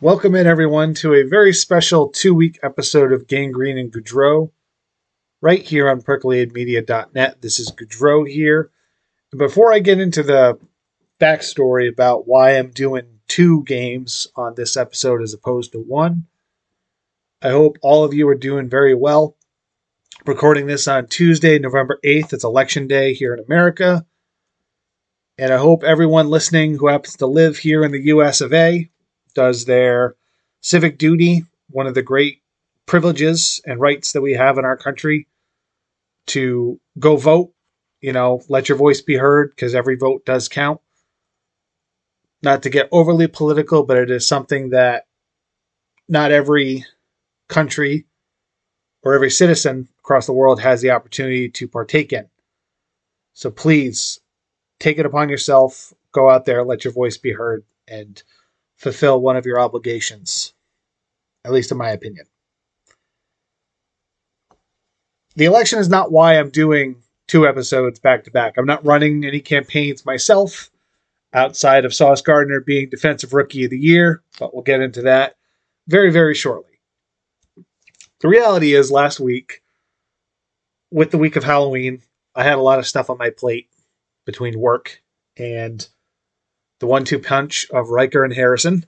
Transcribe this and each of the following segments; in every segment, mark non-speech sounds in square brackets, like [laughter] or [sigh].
Welcome in, everyone, to a very special two week episode of Gang Green and Goudreau, right here on percolatedmedia.net. This is Goudreau here. And before I get into the backstory about why I'm doing two games on this episode as opposed to one, I hope all of you are doing very well. Recording this on Tuesday, November 8th. It's election day here in America. And I hope everyone listening who happens to live here in the US of A does their civic duty, one of the great privileges and rights that we have in our country to go vote, you know, let your voice be heard because every vote does count. Not to get overly political, but it is something that not every country or every citizen across the world has the opportunity to partake in. So please take it upon yourself, go out there, let your voice be heard, and fulfill one of your obligations, at least in my opinion. The election is not why I'm doing two episodes back to back. I'm not running any campaigns myself outside of Sauce Gardner being Defensive Rookie of the Year, but we'll get into that very, very shortly. The reality is, last week, with the week of Halloween, I had a lot of stuff on my plate between work and the one two punch of Riker and Harrison.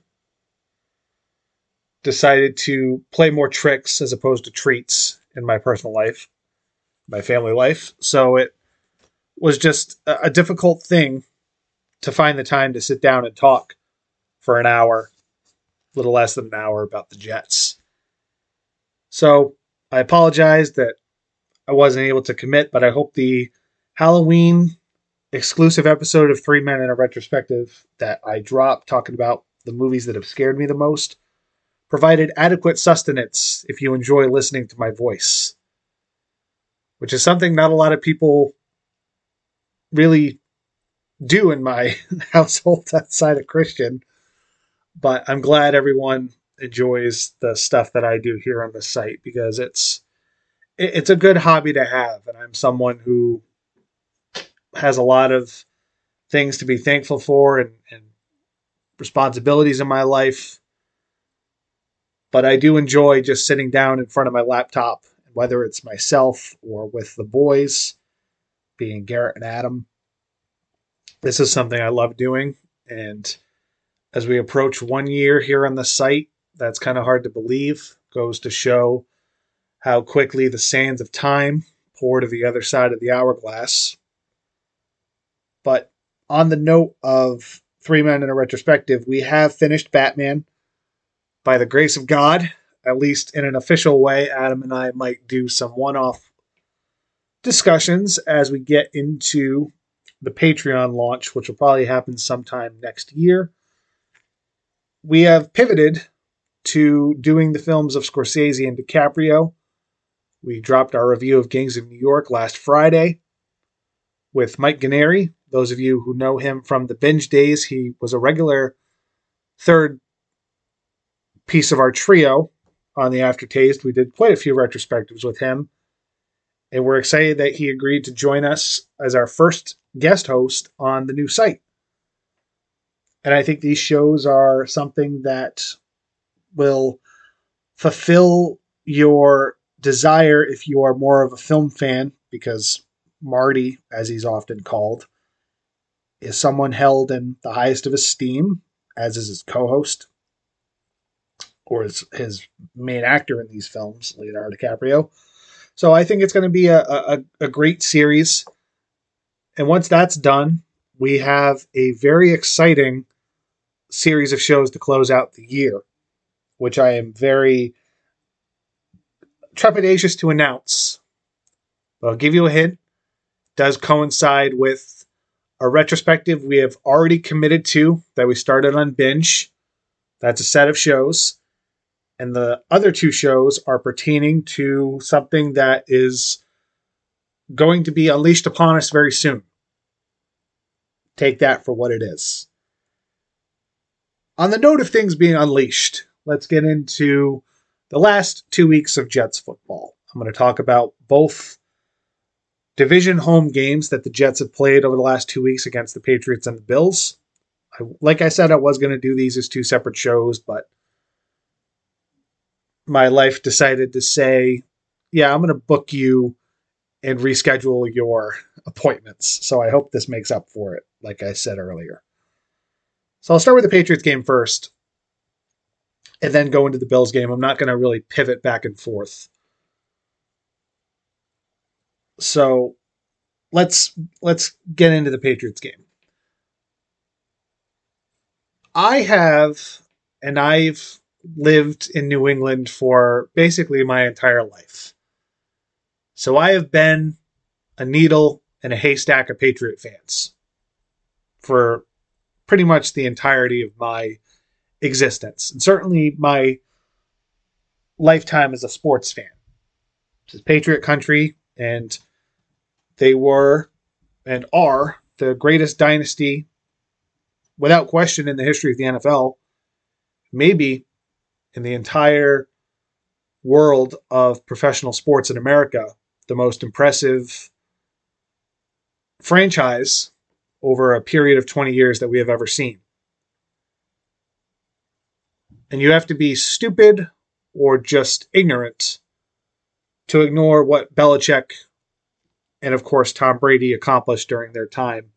Decided to play more tricks as opposed to treats in my personal life, my family life. So it was just a difficult thing to find the time to sit down and talk for an hour, a little less than an hour about the Jets. So I apologize that I wasn't able to commit, but I hope the Halloween exclusive episode of Three Men in a Retrospective that I dropped talking about the movies that have scared me the most provided adequate sustenance if you enjoy listening to my voice, which is something not a lot of people really do in my [laughs] household outside of Christian. But I'm glad everyone enjoys the stuff that I do here on the site because it's it's a good hobby to have and I'm someone who has a lot of things to be thankful for and, and responsibilities in my life. But I do enjoy just sitting down in front of my laptop, whether it's myself or with the boys, being Garrett and Adam. This is something I love doing. And as we approach one year here on the site, that's kind of hard to believe. Goes to show how quickly the sands of time pour to the other side of the hourglass. But on the note of Three Men in a Retrospective, we have finished Batman by the grace of God. At least in an official way, Adam and I might do some one off discussions as we get into the Patreon launch, which will probably happen sometime next year. We have pivoted to doing the films of Scorsese and DiCaprio. We dropped our review of Gangs of New York last Friday with Mike Ganeri, those of you who know him from the binge days, he was a regular third piece of our trio on the aftertaste. We did quite a few retrospectives with him. And we're excited that he agreed to join us as our first guest host on the new site. And I think these shows are something that will fulfill your desire if you are more of a film fan, because Marty, as he's often called, is someone held in the highest of esteem, as is his co-host or his, his main actor in these films, Leonardo DiCaprio. So I think it's going to be a, a, a great series. And once that's done, we have a very exciting series of shows to close out the year, which I am very trepidatious to announce. But I'll give you a hint. Does coincide with a retrospective we have already committed to that we started on binge. That's a set of shows. And the other two shows are pertaining to something that is going to be unleashed upon us very soon. Take that for what it is. On the note of things being unleashed, let's get into the last two weeks of Jets football. I'm going to talk about both division home games that the Jets have played over the last two weeks against the Patriots and the Bills. I, like I said, I was going to do these as two separate shows, but my life decided to say, yeah, I'm going to book you and reschedule your appointments. So I hope this makes up for it, like I said earlier. So I'll start with the Patriots game first and then go into the Bills game. I'm not going to really pivot back and forth. So let's let's get into the Patriots game. I have and I've lived in New England for basically my entire life. So I have been a needle and a haystack of Patriot fans for pretty much the entirety of my existence, and certainly my lifetime as a sports fan. This is Patriot country, and they were and are the greatest dynasty, without question, in the history of the NFL. Maybe in the entire world of professional sports in America, the most impressive franchise over a period of 20 years that we have ever seen. And you have to be stupid or just ignorant to ignore what Belichick and, of course, Tom Brady accomplished during their time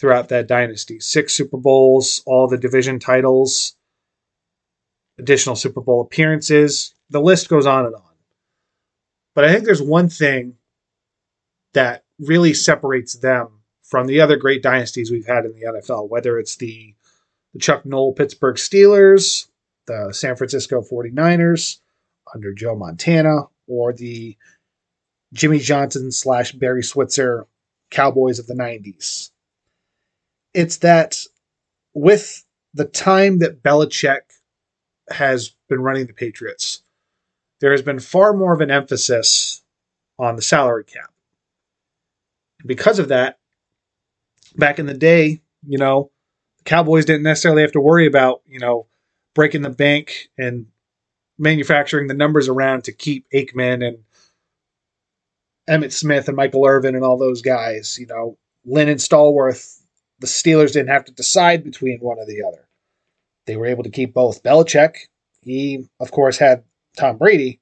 throughout that dynasty. Six Super Bowls, all the division titles, additional Super Bowl appearances. The list goes on and on. But I think there's one thing that really separates them from the other great dynasties we've had in the NFL, whether it's the, the Chuck Noll Pittsburgh Steelers, the San Francisco 49ers under Joe Montana, or the Jimmy Johnson slash Barry Switzer Cowboys of the 90s. It's that with the time that Belichick has been running the Patriots, there has been far more of an emphasis on the salary cap. Because of that, back in the day, you know, the Cowboys didn't necessarily have to worry about, you know, breaking the bank and manufacturing the numbers around to keep Aikman and Emmitt Smith and Michael Irvin and all those guys. You know, Lynn and Stallworth, the Steelers didn't have to decide between one or the other. They were able to keep both. Belichick, he, of course, had Tom Brady,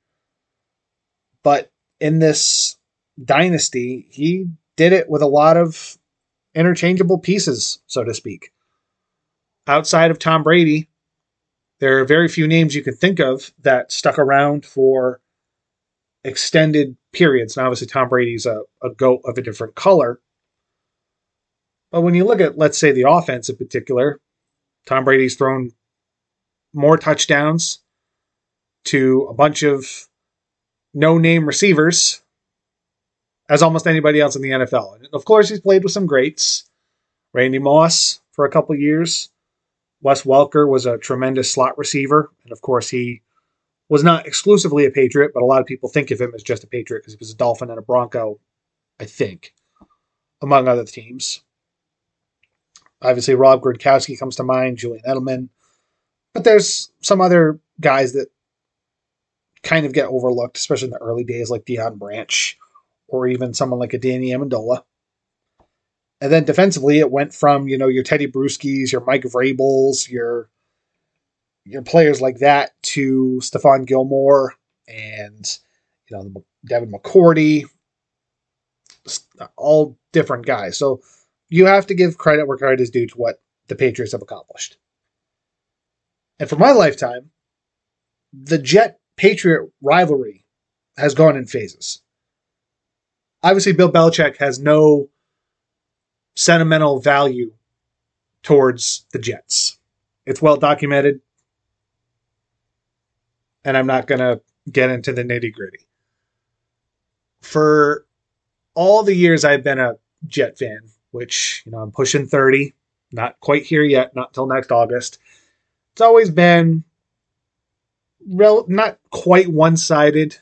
but in this dynasty, he did it with a lot of interchangeable pieces, so to speak. Outside of Tom Brady, there are very few names you can think of that stuck around for extended periods. Now, obviously, Tom Brady's a, a goat of a different color. But when you look at, let's say, the offense in particular, Tom Brady's thrown more touchdowns to a bunch of no name receivers as almost anybody else in the NFL. And of course, he's played with some greats. Randy Moss for a couple years. Wes Welker was a tremendous slot receiver. And of course, he was not exclusively a Patriot, but a lot of people think of him as just a Patriot because he was a Dolphin and a Bronco, I think, among other teams. Obviously, Rob Gronkowski comes to mind, Julian Edelman. But there's some other guys that kind of get overlooked, especially in the early days, like Deion Branch or even someone like a Danny Amendola. And then defensively, it went from you know your Teddy Bruschis, your Mike Vrabels, your your players like that to Stephon Gilmore and you know Devin McCourty, uh, all different guys. So you have to give credit where credit is due to what the Patriots have accomplished. And for my lifetime, the Jet Patriot rivalry has gone in phases obviously Bill Belichick has no sentimental value towards the Jets. It's well documented. And I'm not going to get into the nitty gritty. For all the years I've been a Jet fan, which, you know, I'm pushing 30, not quite here yet, not till next August. It's always been rel- not quite one sided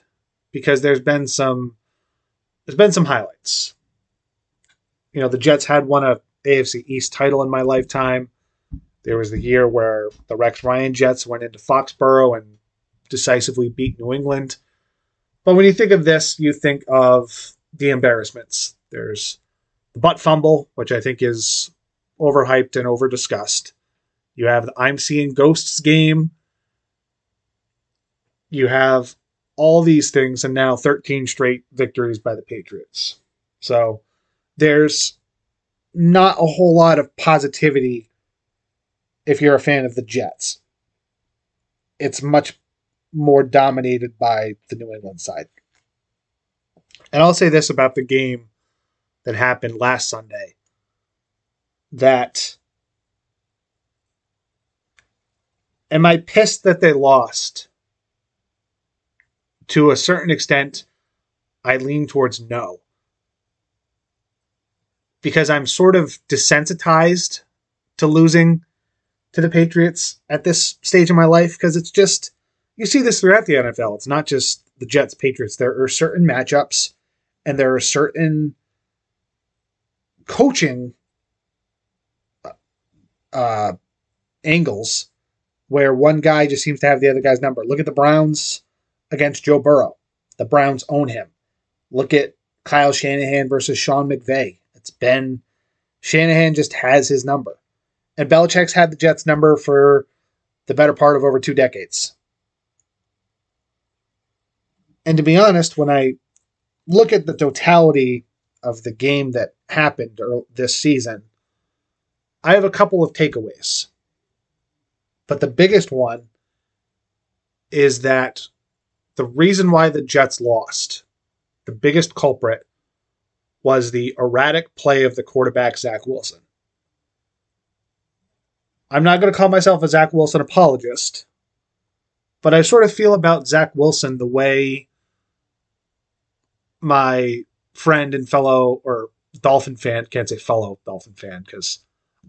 because there's been some there's been some highlights. You know, the Jets had won a AFC East title in my lifetime. There was the year where the Rex Ryan Jets went into Foxborough and decisively beat New England. But when you think of this, you think of the embarrassments. There's the butt fumble, which I think is overhyped and overdiscussed. You have the I'm seeing ghosts game. you have all these things and now 13 straight victories by the Patriots. So there's not a whole lot of positivity if you're a fan of the Jets. It's much more dominated by the New England side. And I'll say this about the game that happened last Sunday that am I pissed that they lost? To a certain extent, I lean towards no. Because I'm sort of desensitized to losing to the Patriots at this stage of my life because it's just you see this throughout the NFL. It's not just the Jets Patriots. There are certain matchups and there are certain coaching uh, angles where one guy just seems to have the other guy's number. Look at the Browns against Joe Burrow. The Browns own him. Look at Kyle Shanahan versus Sean McVay. It's been Shanahan just has his number. And Belichick's had the Jets number for the better part of over two decades. And to be honest, when I look at the totality of the game that happened this season, I have a couple of takeaways. But the biggest one is that the reason why the Jets lost, the biggest culprit, was the erratic play of the quarterback, Zach Wilson. I'm not going to call myself a Zach Wilson apologist, but I sort of feel about Zach Wilson the way my friend and fellow or Dolphin fan can't say fellow Dolphin fan because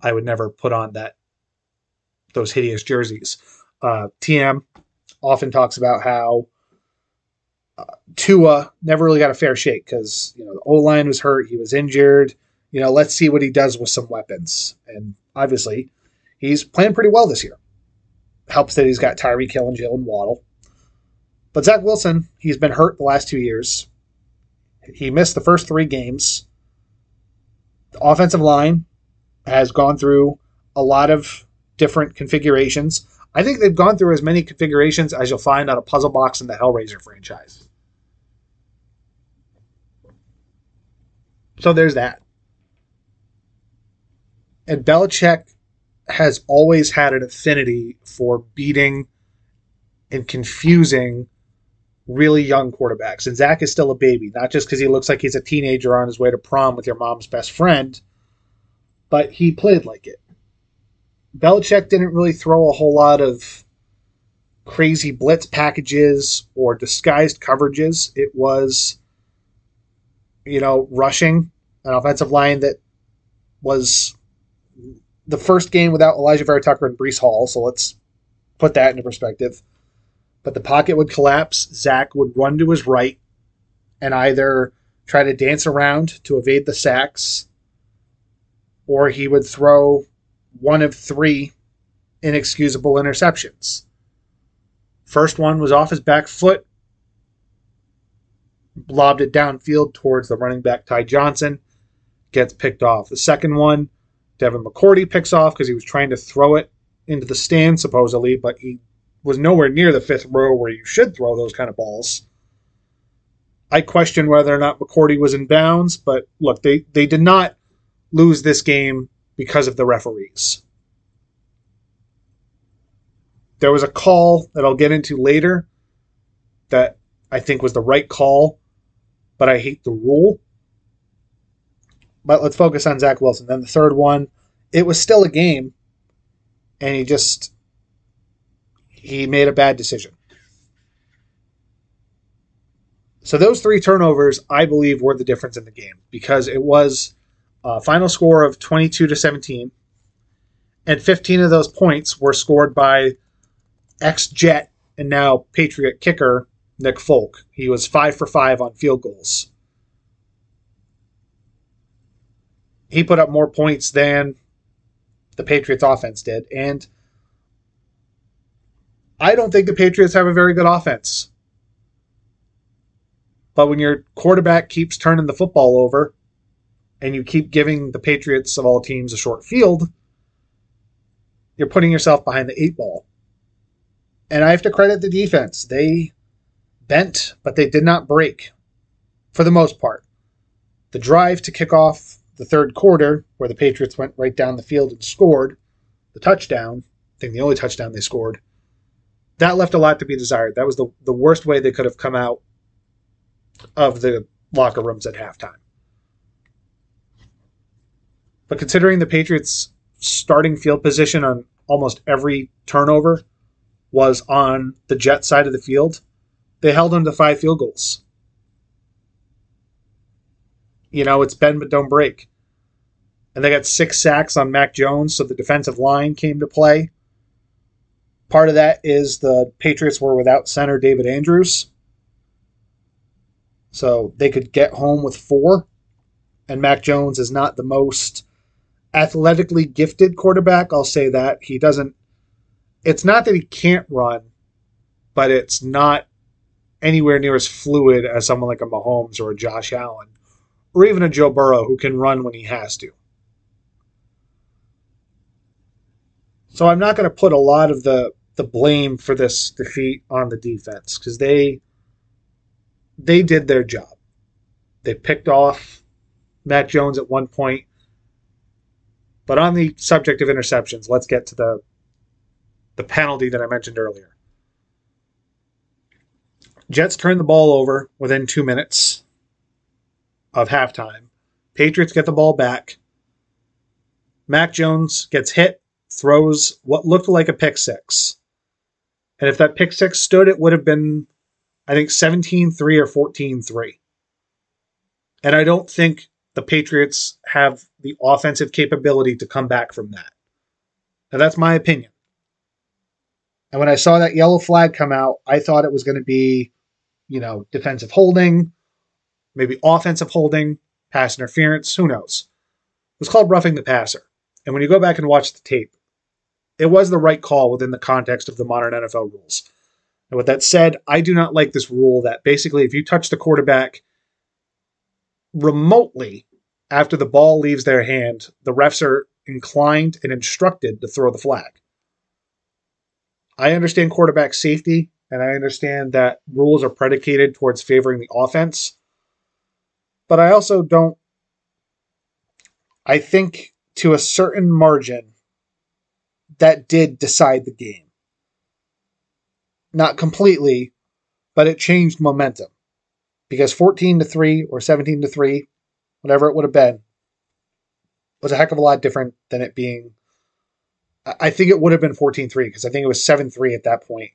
I would never put on that those hideous jerseys. Uh, TM often talks about how uh, Tua never really got a fair shake because you know the O line was hurt, he was injured. You know, let's see what he does with some weapons, and obviously he's playing pretty well this year. Helps that he's got Tyreek Hill and Jaylen Waddle. But Zach Wilson, he's been hurt the last two years. He missed the first three games. The offensive line has gone through a lot of different configurations. I think they've gone through as many configurations as you'll find on a puzzle box in the Hellraiser franchise. So there's that. And Belichick has always had an affinity for beating and confusing really young quarterbacks. And Zach is still a baby, not just because he looks like he's a teenager on his way to prom with your mom's best friend, but he played like it. Belichick didn't really throw a whole lot of crazy blitz packages or disguised coverages. It was, you know, rushing an offensive line that was the first game without Alijah Vera-Tucker and Breece Hall. So let's put that into perspective. But the pocket would collapse. Zach would run to his right and either try to dance around to evade the sacks, or he would throw one of three inexcusable interceptions. First one was off his back foot, lobbed it downfield towards the running back Ty Johnson, gets picked off. The second one Devin McCourty picks off because he was trying to throw it into the stand, supposedly, but he was nowhere near the fifth row where you should throw those kind of balls. I question whether or not McCourty was in bounds, but look, they, they did not lose this game because of the referees. There was a call that I'll get into later that I think was the right call, but I hate the rule. But let's focus on Zach Wilson. Then the third one, it was still a game, and he just he made a bad decision. So those three turnovers, I believe, were the difference in the game because it was a final score of 22 to 17, and 15 of those points were scored by ex-Jet and now Patriot kicker Nick Folk. He was five for five on field goals. he put up more points than the Patriots offense did. And I don't think the Patriots have a very good offense. But when your quarterback keeps turning the football over and you keep giving the Patriots of all teams a short field, you're putting yourself behind the eight ball. And I have to credit the defense. They bent, but they did not break for the most part. The drive to kick off the third quarter, where the Patriots went right down the field and scored the touchdown, I think the only touchdown they scored, that left a lot to be desired. That was the, the worst way they could have come out of the locker rooms at halftime. But considering the Patriots' starting field position on almost every turnover was on the Jet side of the field, they held them to five field goals. You know, it's bend but don't break. And they got six sacks on Mac Jones, so the defensive line came to play. Part of that is the Patriots were without center David Andrews. So they could get home with four. And Mac Jones is not the most athletically gifted quarterback. I'll say that. He doesn't, it's not that he can't run, but it's not anywhere near as fluid as someone like a Mahomes or a Josh Allen or even a Joe Burrow who can run when he has to. So I'm not going to put a lot of the the blame for this defeat on the defense because they they did their job. They picked off Mac Jones at one point. But on the subject of interceptions, let's get to the the penalty that I mentioned earlier. Jets turn the ball over within two minutes of halftime. Patriots get the ball back. Mac Jones gets hit, throws what looked like a pick six. And if that pick six stood, it would have been, I think, 17 3 or 14 3. And I don't think the Patriots have the offensive capability to come back from that. Now, that's my opinion. And when I saw that yellow flag come out, I thought it was going to be, you know, defensive holding, maybe offensive holding, pass interference, who knows. It was called roughing the passer. And when you go back and watch the tape, it was the right call within the context of the modern NFL rules. And with that said, I do not like this rule that basically if you touch the quarterback remotely after the ball leaves their hand, the refs are inclined and instructed to throw the flag. I understand quarterback safety, and I understand that rules are predicated towards favoring the offense. But I also don't. I think to a certain margin, that did decide the game. Not completely, but it changed momentum. Because 14 to 3 or 17 to 3, whatever it would have been, was a heck of a lot different than it being. I think it would have been 14 3 because I think it was 7 3 at that point,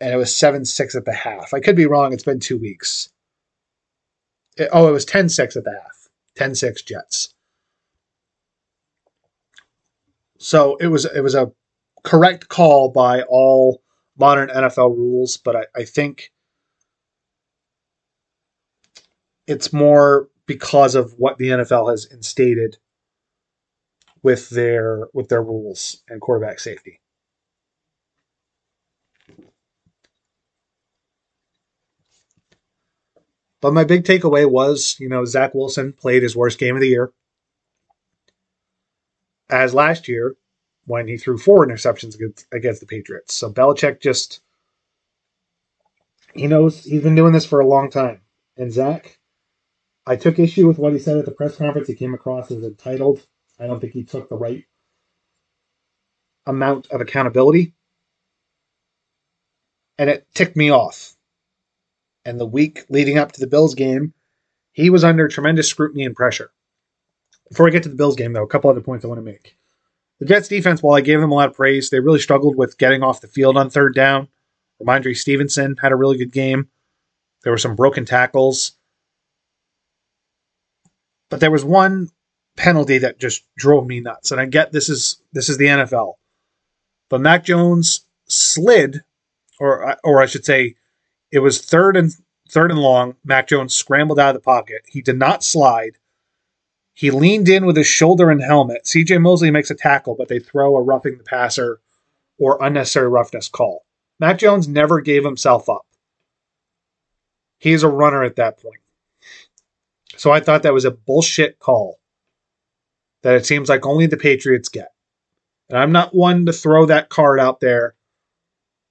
And it was 7 6 at the half. I could be wrong. It's been two weeks. It, oh, it was 10 6 at the half. 10 6 Jets. So it was it was a correct call by all modern NFL rules, but I, I think it's more because of what the NFL has instated with their with their rules and quarterback safety. But my big takeaway was, you know, Zach Wilson played his worst game of the year as last year when he threw four interceptions against, against the Patriots. So Belichick just he knows he's been doing this for a long time. And Zach, I took issue with what he said at the press conference. He came across as entitled. I don't think he took the right amount of accountability. And it ticked me off. And the week leading up to the Bills game, he was under tremendous scrutiny and pressure. Before I get to the Bills game, though, a couple other points I want to make. The Jets defense, while I gave them a lot of praise, they really struggled with getting off the field on third down. Rhamondre Stevenson had a really good game. There were some broken tackles. But there was one penalty that just drove me nuts. And I get this is this is the NFL. But Mac Jones slid, or or I should say, it was third and third and long. Mac Jones scrambled out of the pocket. He did not slide. He leaned in with his shoulder and helmet. CJ Mosley makes a tackle, but they throw a roughing the passer or unnecessary roughness call. Mac Jones never gave himself up. He is a runner at that point. So I thought that was a bullshit call that it seems like only the Patriots get. And I'm not one to throw that card out there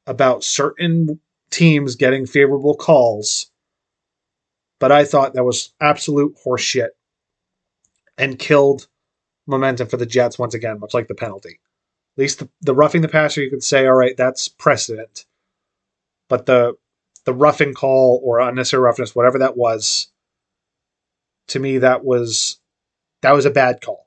about certain teams getting favorable calls, but I thought that was absolute horseshit and killed momentum for the Jets once again, much like the penalty. At least the, the roughing the passer, you could say, all right, that's precedent. But the the roughing call or unnecessary roughness, whatever that was, to me that was that was a bad call.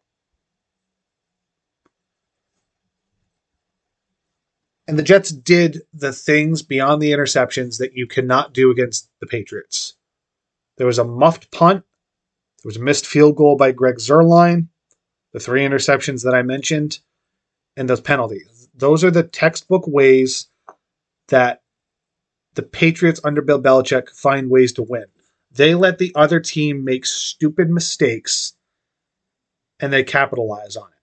And the Jets did the things beyond the interceptions that you cannot do against the Patriots. There was a muffed punt. There was a missed field goal by Greg Zuerlein. The three interceptions that I mentioned, and those penalties. Those are the textbook ways that the Patriots under Bill Belichick find ways to win. They let the other team make stupid mistakes and they capitalize on it.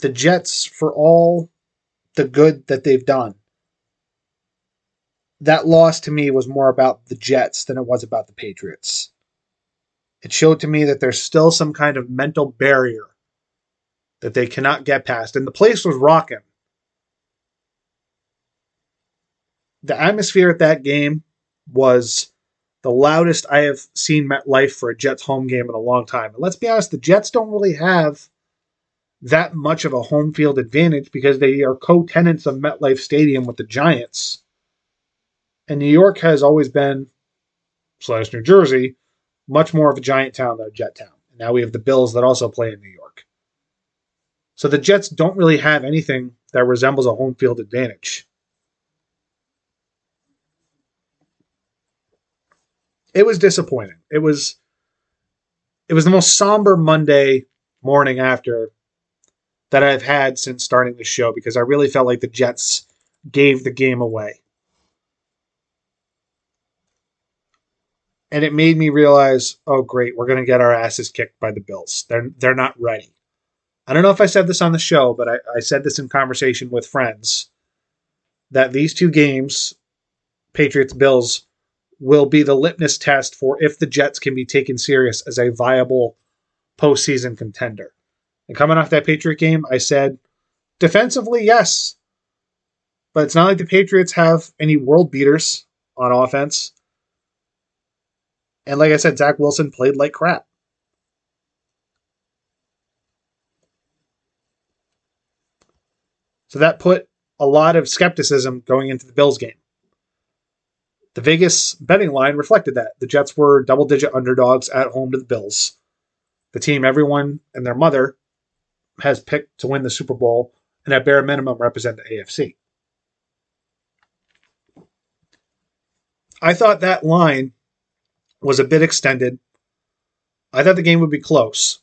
The Jets for all the good that they've done. That loss to me was more about the Jets than it was about the Patriots. It showed to me that there's still some kind of mental barrier that they cannot get past. And the place was rocking. The atmosphere at that game was the loudest I have seen MetLife for a Jets home game in a long time. And let's be honest, the Jets don't really have that much of a home field advantage because they are co-tenants of MetLife Stadium with the Giants. And New York has always been, slash New Jersey, much more of a giant town than a jet town. And now we have the Bills that also play in New York. So the Jets don't really have anything that resembles a home field advantage. It was disappointing. It was it was the most somber Monday morning after that I've had since starting the show because I really felt like the Jets gave the game away. And it made me realize, oh great, we're going to get our asses kicked by the Bills. They're they're not ready. I don't know if I said this on the show, but I, I said this in conversation with friends that these two games, Patriots Bills, will be the litmus test for if the Jets can be taken serious as a viable postseason contender. And coming off that Patriot game, I said defensively, yes. But it's not like the Patriots have any world beaters on offense. And like I said, Zach Wilson played like crap. So that put a lot of skepticism going into the Bills game. The Vegas betting line reflected that. The Jets were double digit underdogs at home to the Bills. The team everyone and their mother has picked to win the Super Bowl and at bare minimum represent the AFC. I thought that line was a bit extended. I thought the game would be close.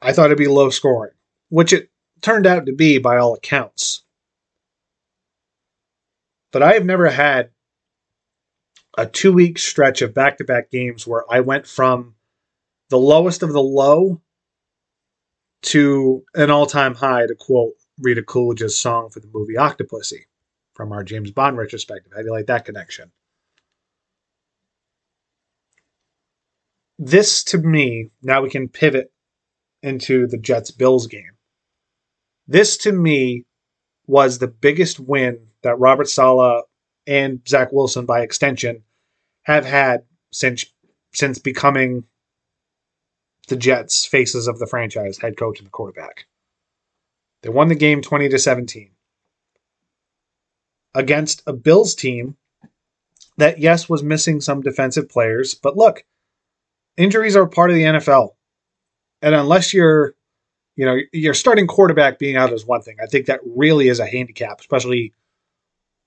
I thought it'd be low scoring, which it turned out to be by all accounts. But I have never had a two week stretch of back to back games where I went from the lowest of the low to an all time high, to quote Rita Coolidge's song for the movie Octopussy from our James Bond retrospective. How do you like that connection? This to me, now we can pivot into the Jets Bills game. This to me was the biggest win that Robert Saleh and Zach Wilson, by extension, have had since since becoming the Jets faces of the franchise, head coach and the quarterback. They won the game 20 to 17 against a Bills team that yes was missing some defensive players, but look, injuries are part of the NFL. And unless you're you know, your starting quarterback being out is one thing. I think that really is a handicap, especially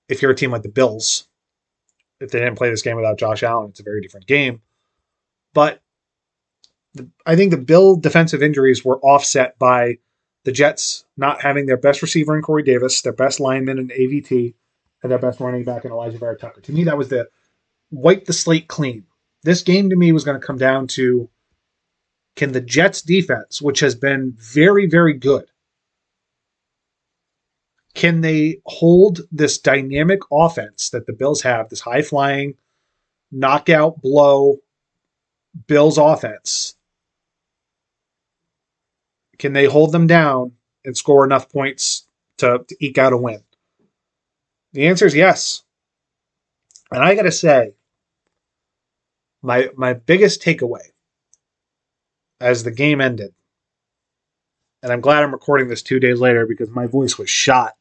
if you're a team like the Bills. If they didn't play this game without Josh Allen, it's a very different game. But I think the Bill defensive injuries were offset by the Jets not having their best receiver in Corey Davis, their best lineman in AVT, and their best running back in Alijah Vera-Tucker. To me, that was the wipe the slate clean. This game to me was going to come down to can the Jets defense, which has been very, very good, can they hold this dynamic offense that the Bills have, this high flying, knockout blow Bills offense? Can they hold them down and score enough points to, to eke out a win? The answer is yes. And I got to say, my my biggest takeaway as the game ended, and I'm glad I'm recording this two days later because my voice was shot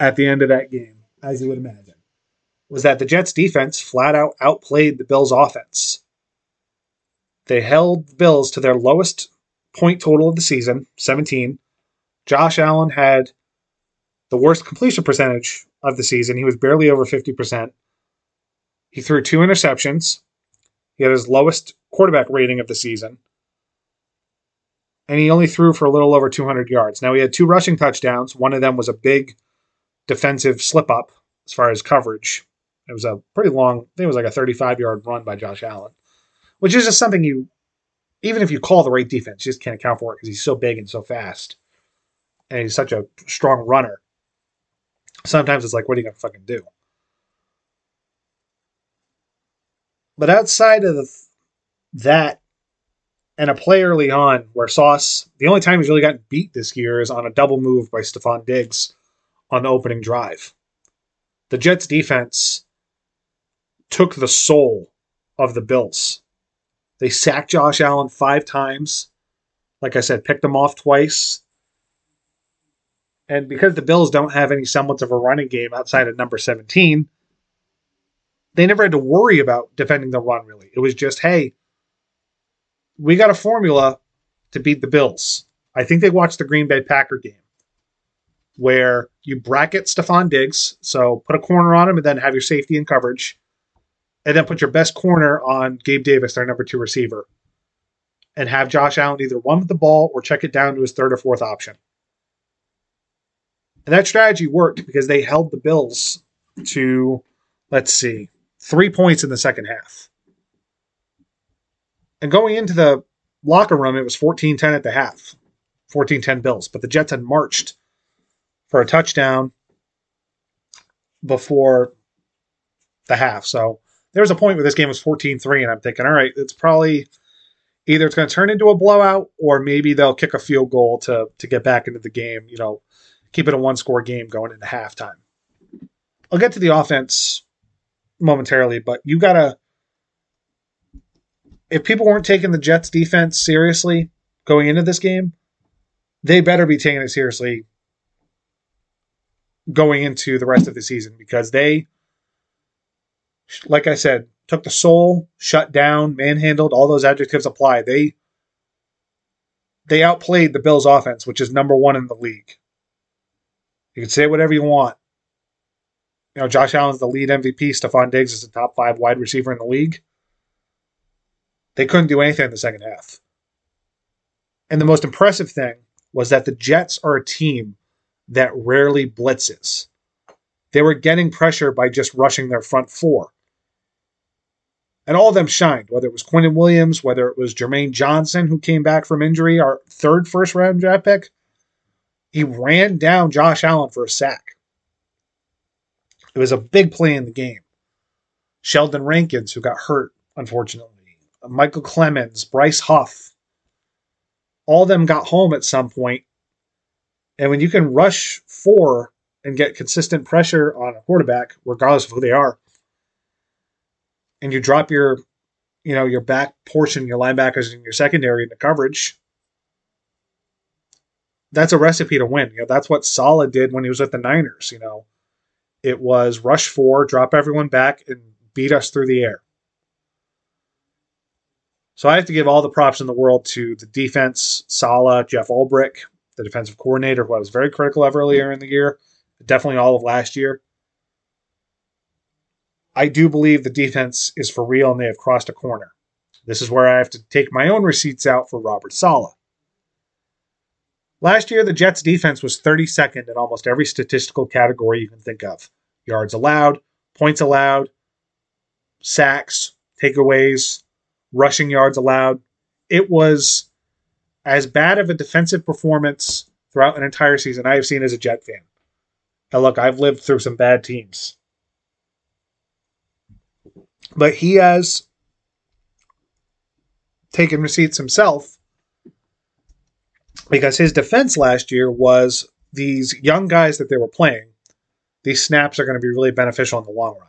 at the end of that game, as you would imagine, was that the Jets defense flat out outplayed the Bills offense. They held the Bills to their lowest point total of the season, 17. Josh Allen had the worst completion percentage of the season. He was barely over 50%. He threw two interceptions. He had his lowest quarterback rating of the season. And he only threw for a little over 200 yards. Now, he had two rushing touchdowns. One of them was a big defensive slip up as far as coverage. It was a pretty long, I think it was like a 35 yard run by Josh Allen, which is just something you, even if you call the right defense, you just can't account for it because he's so big and so fast. And he's such a strong runner. Sometimes it's like, what are you to fucking do? But outside of the, that and a play early on where Sauce, the only time he's really gotten beat this year is on a double move by Stefon Diggs on the opening drive. The Jets defense took the soul of the Bills. They sacked Josh Allen five times. Like I said, picked him off twice. And because the Bills don't have any semblance of a running game outside of number 17, they never had to worry about defending the run, really. It was just, hey, we got a formula to beat the Bills. I think they watched the Green Bay Packer game where you bracket Stefon Diggs, so put a corner on him and then have your safety in coverage, and then put your best corner on Gabe Davis, their number two receiver, and have Josh Allen either run with the ball or check it down to his third or fourth option. And that strategy worked because they held the Bills to, let's see, three points in the second half. And going into the locker room, it was 14 10 at the half, 14 10 Bills. But the Jets had marched for a touchdown before the half. So there was a point where this game was 14 3, and I'm thinking, all right, it's probably either it's going to turn into a blowout or maybe they'll kick a field goal to, to get back into the game, you know, keep it a one score game going into halftime. I'll get to the offense momentarily, but you got to if people weren't taking the Jets defense seriously going into this game, they better be taking it seriously going into the rest of the season because they, like I said, took the soul, shut down, manhandled, all those adjectives apply. They they outplayed the Bills offense, which is number one in the league. You can say whatever you want. You know, Josh Allen's the lead MVP. Stefon Diggs is the top five wide receiver in the league. They couldn't do anything in the second half. And the most impressive thing was that the Jets are a team that rarely blitzes. They were getting pressure by just rushing their front four. And all of them shined, whether it was Quinnen Williams, whether it was Jermaine Johnson, who came back from injury, our third first round draft pick. He ran down Josh Allen for a sack. It was a big play in the game. Sheldon Rankins, who got hurt, unfortunately. Micheal Clemons, Bryce Huff. All of them got home at some point. And when you can rush four and get consistent pressure on a quarterback, regardless of who they are, and you drop your, you know, your back portion, your linebackers and your secondary into coverage, that's a recipe to win. You know, that's what Saleh did when he was with the Niners. You know, it was rush four, drop everyone back, and beat us through the air. So I have to give all the props in the world to the defense, Saleh, Jeff Ulbrich, the defensive coordinator, who I was very critical of earlier in the year, definitely all of last year. I do believe the defense is for real and they have crossed a corner. This is where I have to take my own receipts out for Robert Saleh. Last year, the Jets' defense was 32nd in almost every statistical category you can think of yards allowed, points allowed, sacks, takeaways, rushing yards allowed. It was as bad of a defensive performance throughout an entire season I have seen as a Jet fan. Now, look, I've lived through some bad teams. But he has taken receipts himself because his defense last year was these young guys that they were playing. These snaps are going to be really beneficial in the long run.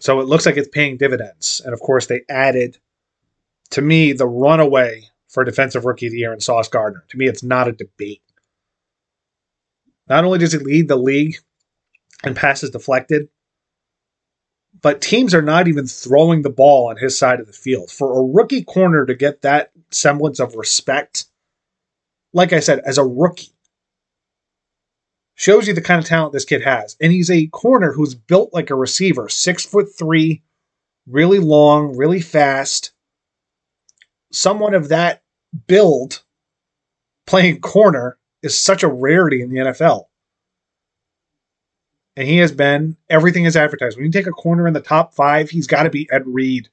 So it looks like it's paying dividends. And of course, they added, to me, the runaway for Defensive Rookie of the Year in Sauce Gardner. To me, it's not a debate. Not only does he lead the league in passes deflected, but teams are not even throwing the ball on his side of the field. For a rookie corner to get that semblance of respect, like I said, as a rookie, shows you the kind of talent this kid has. And he's a corner who's built like a receiver, six foot three, really long, really fast. Someone of that build playing corner is such a rarity in the NFL. And he has been everything is advertised. When you take a corner in the top five, he's got to be Ed Reed,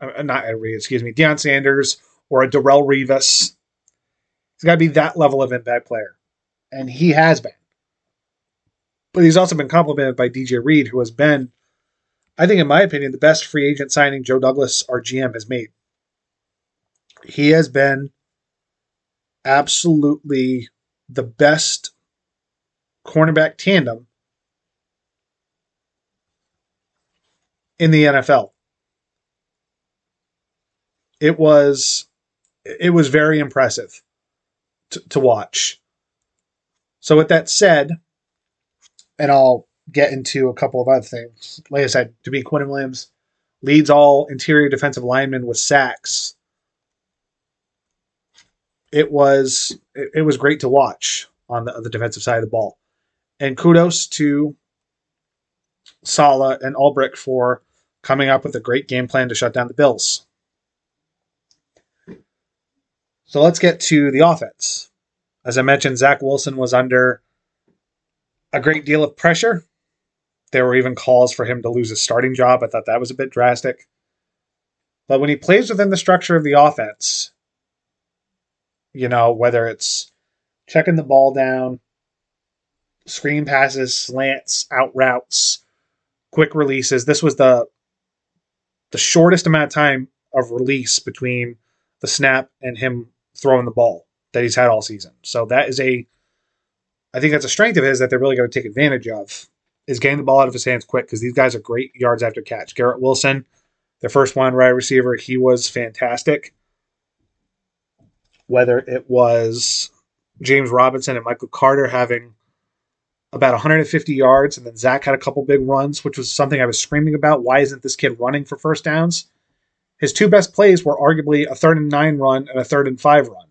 uh, not Ed Reed, excuse me, Deion Sanders or a Darrelle Revis. He's got to be that level of impact player. And he has been. But he's also been complimented by DJ Reed, who has been, I think, in my opinion, the best free agent signing Joe Douglas, our GM, has made. He has been absolutely the best cornerback tandem in the NFL. It was it was very impressive to, to watch. So with that said, and I'll get into a couple of other things. Like I said, to be Quinn Williams leads all interior defensive linemen with sacks. It was it, it was great to watch on the, on the defensive side of the ball, and kudos to Saleh and Ulbrich for coming up with a great game plan to shut down the Bills. So let's get to the offense. As I mentioned, Zach Wilson was under a great deal of pressure. There were even calls for him to lose his starting job. I thought that was a bit drastic. But when he plays within the structure of the offense, you know, whether it's checking the ball down, screen passes, slants, out routes, quick releases, this was the the shortest amount of time of release between the snap and him throwing the ball that he's had all season. So that is a I think that's a strength of his that they're really going to take advantage of is getting the ball out of his hands quick because these guys are great yards after catch. Garrett Wilson, their first one right receiver, he was fantastic. Whether it was James Robinson and Michael Carter having about 150 yards, and then Zach had a couple big runs, which was something I was screaming about. Why isn't this kid running for first downs? His two best plays were arguably a third and nine run and a third and five run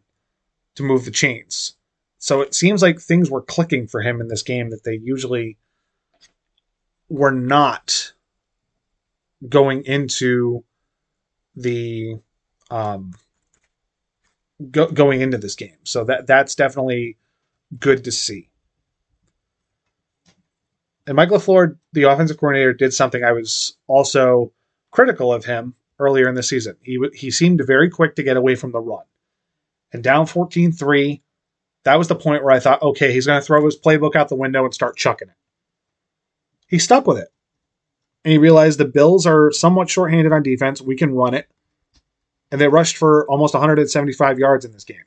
to move the chains. So it seems like things were clicking for him in this game that they usually were not going into the um, go, going into this game. So that that's definitely good to see. And Mike LaFleur, the offensive coordinator, did something I was also critical of him earlier in the season. He he seemed very quick to get away from the run. And down 14-3, that was the point where I thought, okay, he's going to throw his playbook out the window and start chucking it. He stuck with it. And he realized the Bills are somewhat shorthanded on defense. We can run it. And they rushed for almost 175 yards in this game.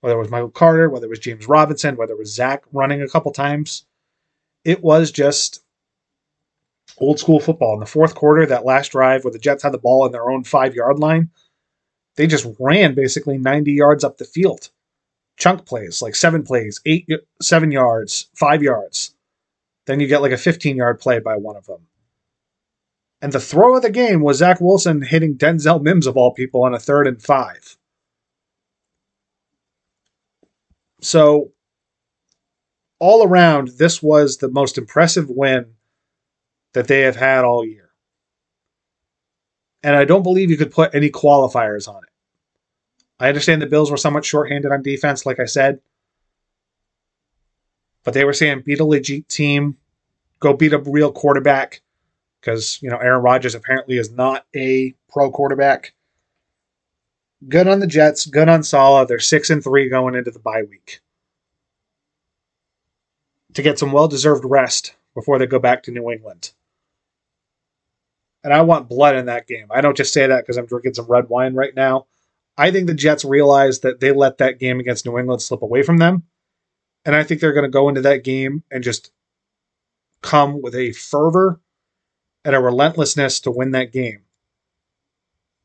Whether it was Michael Carter, whether it was James Robinson, whether it was Zach running a couple times, it was just old school football. In the fourth quarter, that last drive where the Jets had the ball in their own five yard line, they just ran basically 90 yards up the field chunk plays, like seven plays, eight, seven yards, five yards. Then you get like a 15 yard play by one of them. And the throw of the game was Zach Wilson hitting Denzel Mims, of all people, on a third and five. So, all around, this was the most impressive win that they have had all year. And I don't believe you could put any qualifiers on it. I understand the Bills were somewhat shorthanded on defense, like I said. But they were saying beat a legit team, go beat a real quarterback, because you know Aaron Rodgers apparently is not a pro quarterback. Good on the Jets, good on Saleh. They're six and three going into the bye week to get some well-deserved rest before they go back to New England. And I want blood in that game. I don't just say that because I'm drinking some red wine right now. I think the Jets realized that they let that game against New England slip away from them. And I think they're going to go into that game and just come with a fervor and a relentlessness to win that game.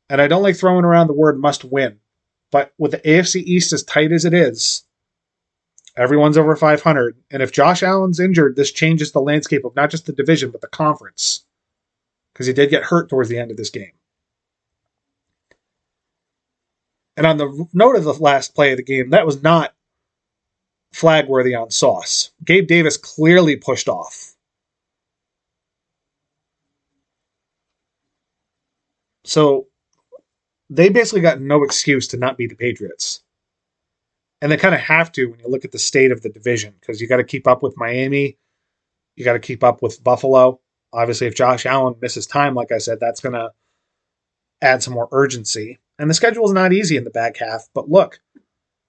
And I don't like throwing around the word must win, but with the AFC East as tight as it is, everyone's over 500. And if Josh Allen's injured, this changes the landscape of not just the division, but the conference. Because he did get hurt towards the end of this game. And on the note of the last play of the game, that was not flag worthy on Sauce. Gabe Davis clearly pushed off. So they basically got no excuse to not beat the Patriots. And they kind of have to when you look at the state of the division because you got to keep up with Miami. You got to keep up with Buffalo. Obviously, if Josh Allen misses time, like I said, that's going to add some more urgency. And the schedule is not easy in the back half. But look,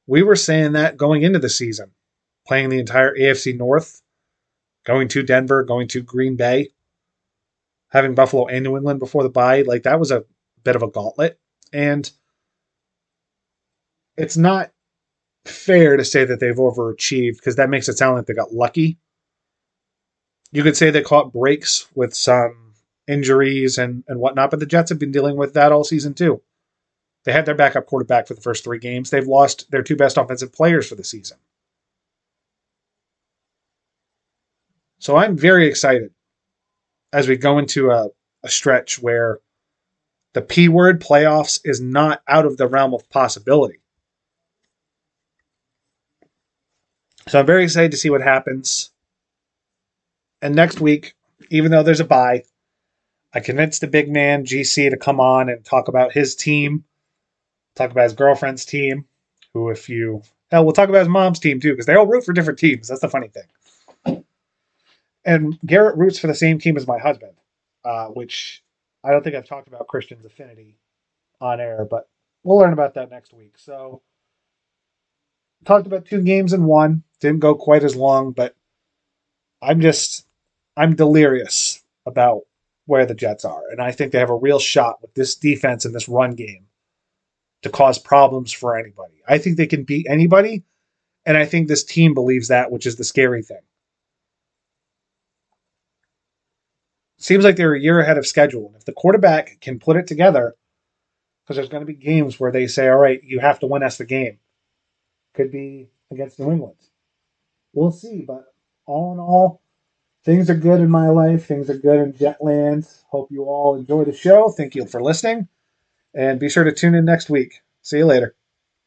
we were saying that going into the season, playing the entire AFC North, going to Denver, going to Green Bay, having Buffalo and New England before the bye, like that was a bit of a gauntlet. And it's not fair to say that they've overachieved because that makes it sound like they got lucky. You could say they caught breaks with some injuries and, and whatnot, but the Jets have been dealing with that all season too. They had their backup quarterback for the first three games. They've lost their two best offensive players for the season. So I'm very excited as we go into a, a stretch where the P word playoffs is not out of the realm of possibility. So I'm very excited to see what happens. And next week, even though there's a bye, I convinced the big man GC to come on and talk about his team, talk about his girlfriend's team, who, if you hell, we'll talk about his mom's team too, because they all root for different teams. That's the funny thing. And Garrett roots for the same team as my husband, uh, which I don't think I've talked about Christian's affinity on air, but we'll learn about that next week. So, talked about two games in one. Didn't go quite as long, but I'm just I'm delirious about where the Jets are, and I think they have a real shot with this defense and this run game to cause problems for anybody. I think they can beat anybody, and I think this team believes that, which is the scary thing. Seems like they're a year ahead of schedule. And if the quarterback can put it together, because there's going to be games where they say, all right, you have to win us the game. Could be against New England we'll see. But all in all, things are good in my life. Things are good in Jetland. Hope you all enjoy the show. Thank you for listening. And be sure to tune in next week. See you later.